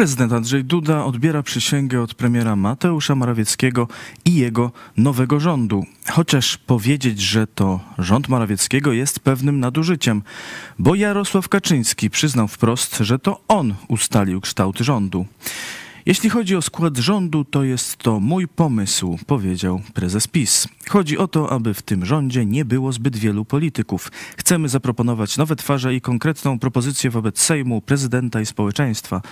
Prezydent Andrzej Duda odbiera przysięgę od premiera Mateusza Morawieckiego i jego nowego rządu. Chociaż powiedzieć, że to rząd Morawieckiego jest pewnym nadużyciem, bo Jarosław Kaczyński przyznał wprost, że to on ustalił kształt rządu. Jeśli chodzi o skład rządu, to jest to mój pomysł, powiedział prezes PiS. Chodzi o to, aby w tym rządzie nie było zbyt wielu polityków. Chcemy zaproponować nowe twarze i konkretną propozycję wobec Sejmu, prezydenta i społeczeństwa.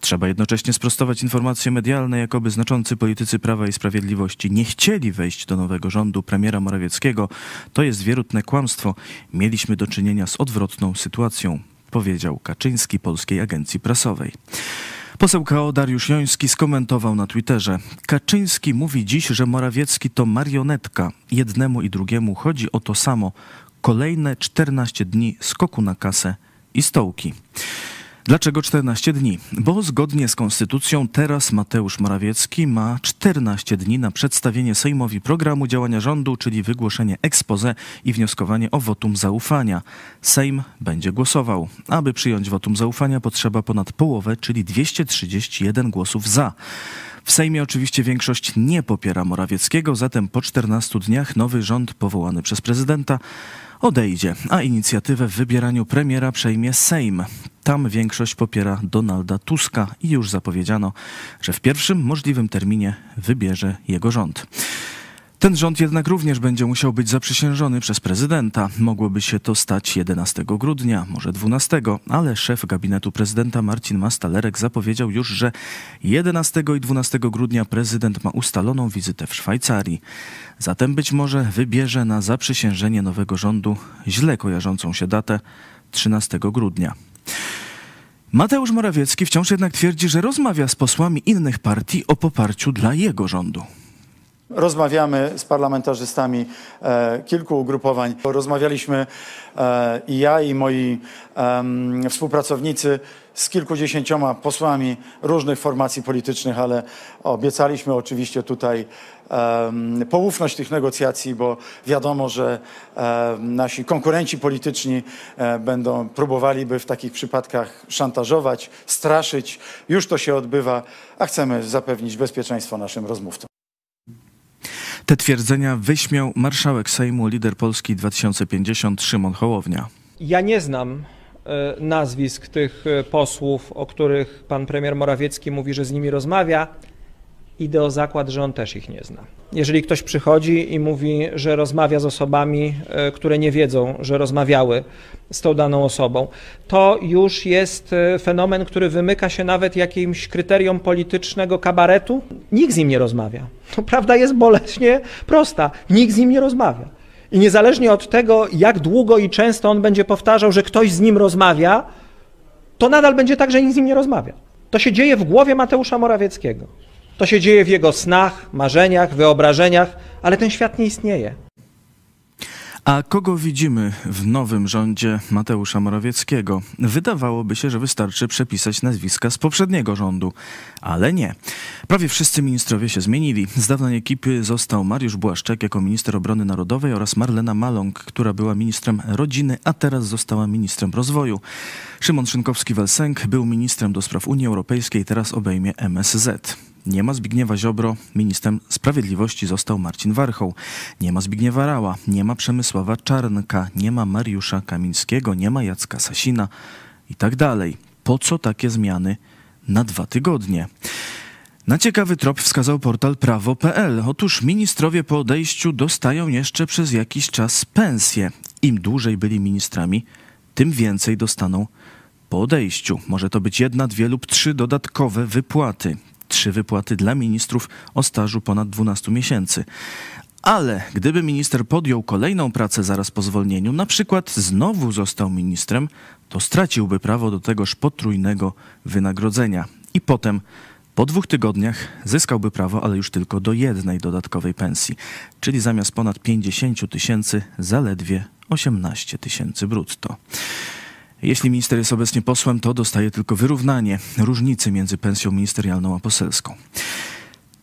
Trzeba jednocześnie sprostować informacje medialne, jakoby znaczący politycy Prawa i Sprawiedliwości nie chcieli wejść do nowego rządu premiera Morawieckiego. To jest wierutne kłamstwo. Mieliśmy do czynienia z odwrotną sytuacją, powiedział Kaczyński Polskiej Agencji Prasowej. Poseł KO Dariusz Joński skomentował na Twitterze. Kaczyński mówi dziś, że Morawiecki to marionetka. Jednemu i drugiemu chodzi o to samo. Kolejne 14 dni skoku na kasę i stołki. Dlaczego 14 dni? Bo zgodnie z konstytucją teraz Mateusz Morawiecki ma 14 dni na przedstawienie Sejmowi programu działania rządu, czyli wygłoszenie expose i wnioskowanie o wotum zaufania. Sejm będzie głosował. Aby przyjąć wotum zaufania potrzeba ponad połowę, czyli 231 głosów za. W Sejmie oczywiście większość nie popiera Morawieckiego, zatem po 14 dniach nowy rząd powołany przez prezydenta odejdzie, a inicjatywę w wybieraniu premiera przejmie Sejm. Tam większość popiera Donalda Tuska i już zapowiedziano, że w pierwszym możliwym terminie wybierze jego rząd. Ten rząd jednak również będzie musiał być zaprzysiężony przez prezydenta. Mogłoby się to stać 11 grudnia, może 12, ale szef gabinetu prezydenta Marcin Mastalerek zapowiedział już, że 11 i 12 grudnia prezydent ma ustaloną wizytę w Szwajcarii. Zatem być może wybierze na zaprzysiężenie nowego rządu źle kojarzącą się datę 13 grudnia. Mateusz Morawiecki wciąż jednak twierdzi, że rozmawia z posłami innych partii o poparciu dla jego rządu. Rozmawiamy z parlamentarzystami e, kilku ugrupowań. Rozmawialiśmy e, i ja, i moi e, współpracownicy z kilkudziesięcioma posłami różnych formacji politycznych, ale obiecaliśmy oczywiście tutaj poufność tych negocjacji, bo wiadomo, że nasi konkurenci polityczni e, będą próbowali by w takich przypadkach szantażować, straszyć. Już to się odbywa, a chcemy zapewnić bezpieczeństwo naszym rozmówcom. Te twierdzenia wyśmiał marszałek Sejmu, lider Polski 2050 Szymon Hołownia. Ja nie znam e, nazwisk tych e, posłów, o których pan premier Morawiecki mówi, że z nimi rozmawia. Idę o zakład, że on też ich nie zna. Jeżeli ktoś przychodzi i mówi, że rozmawia z osobami, e, które nie wiedzą, że rozmawiały z tą daną osobą, to już jest fenomen, który wymyka się nawet jakimś kryterium politycznego kabaretu. Nikt z nim nie rozmawia. To prawda jest boleśnie prosta. Nikt z nim nie rozmawia. I niezależnie od tego, jak długo i często on będzie powtarzał, że ktoś z nim rozmawia, to nadal będzie tak, że nikt z nim nie rozmawia. To się dzieje w głowie Mateusza Morawieckiego. To się dzieje w jego snach, marzeniach, wyobrażeniach, ale ten świat nie istnieje. A kogo widzimy w nowym rządzie Mateusza Morawieckiego? Wydawałoby się, że wystarczy przepisać nazwiska z poprzedniego rządu, ale nie. Prawie wszyscy ministrowie się zmienili. Z dawnej ekipy został Mariusz Błaszczak jako minister obrony narodowej oraz Marlena Maląg, która była ministrem rodziny, a teraz została ministrem rozwoju. Szymon Szynkowski-Welsenk był ministrem do spraw Unii Europejskiej, teraz obejmie MSZ. Nie ma Zbigniewa Ziobro, ministrem sprawiedliwości został Marcin Warchoł. Nie ma Zbigniewa Rała, nie ma Przemysława Czarnka, nie ma Mariusza Kamińskiego, nie ma Jacka Sasina i tak dalej. Po co takie zmiany na dwa tygodnie? Na ciekawy trop wskazał portal prawo.pl. Otóż ministrowie po odejściu dostają jeszcze przez jakiś czas pensję. Im dłużej byli ministrami, tym więcej dostaną po odejściu. Może to być jedna, dwie lub trzy dodatkowe wypłaty trzy wypłaty dla ministrów o stażu ponad 12 miesięcy. Ale gdyby minister podjął kolejną pracę zaraz po zwolnieniu, na przykład znowu został ministrem, to straciłby prawo do tegoż potrójnego wynagrodzenia. I potem po dwóch tygodniach zyskałby prawo, ale już tylko do jednej dodatkowej pensji, czyli zamiast ponad 50 tysięcy zaledwie 18 tysięcy brutto. Jeśli minister jest obecnie posłem, to dostaje tylko wyrównanie różnicy między pensją ministerialną a poselską.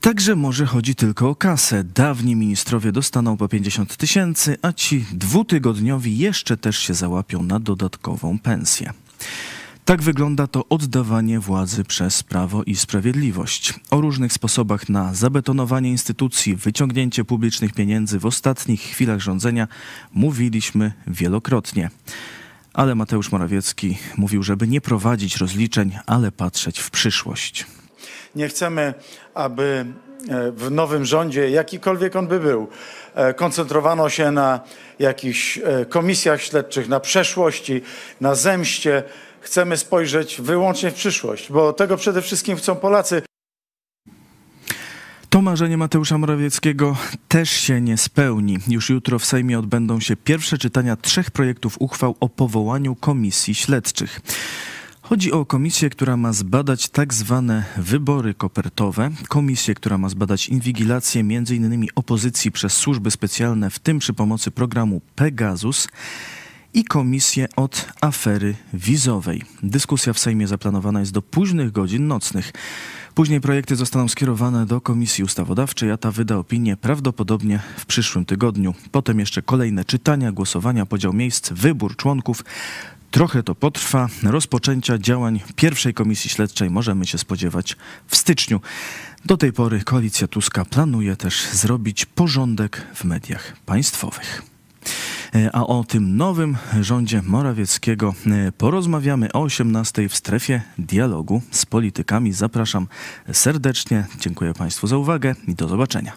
Także może chodzi tylko o kasę. Dawni ministrowie dostaną po 50 tysięcy, a ci dwutygodniowi jeszcze też się załapią na dodatkową pensję. Tak wygląda to oddawanie władzy przez Prawo i Sprawiedliwość. O różnych sposobach na zabetonowanie instytucji, wyciągnięcie publicznych pieniędzy w ostatnich chwilach rządzenia mówiliśmy wielokrotnie. Ale Mateusz Morawiecki mówił, żeby nie prowadzić rozliczeń, ale patrzeć w przyszłość. Nie chcemy, aby e, w nowym rządzie, jakikolwiek on by był, e, koncentrowano się na jakichś e, komisjach śledczych, na przeszłości, na zemście. Chcemy spojrzeć wyłącznie w przyszłość, bo tego przede wszystkim chcą Polacy. To marzenie Mateusza Morawieckiego też się nie spełni. Już jutro w Sejmie odbędą się pierwsze czytania trzech projektów uchwał o powołaniu komisji śledczych. Chodzi o komisję, która ma zbadać tak zwane wybory kopertowe, komisję, która ma zbadać inwigilację m.in. opozycji przez służby specjalne, w tym przy pomocy programu Pegasus i komisję od afery wizowej. Dyskusja w Sejmie zaplanowana jest do późnych godzin nocnych. Później projekty zostaną skierowane do Komisji Ustawodawczej, a ta wyda opinię prawdopodobnie w przyszłym tygodniu. Potem jeszcze kolejne czytania, głosowania, podział miejsc, wybór członków. Trochę to potrwa. Rozpoczęcia działań pierwszej komisji śledczej możemy się spodziewać w styczniu. Do tej pory koalicja Tuska planuje też zrobić porządek w mediach państwowych. E, A o tym nowym rządzie Morawieckiego e, porozmawiamy o 18 w strefie dialogu z politykami. Zapraszam serdecznie. Dziękuję Państwu za uwagę i do zobaczenia.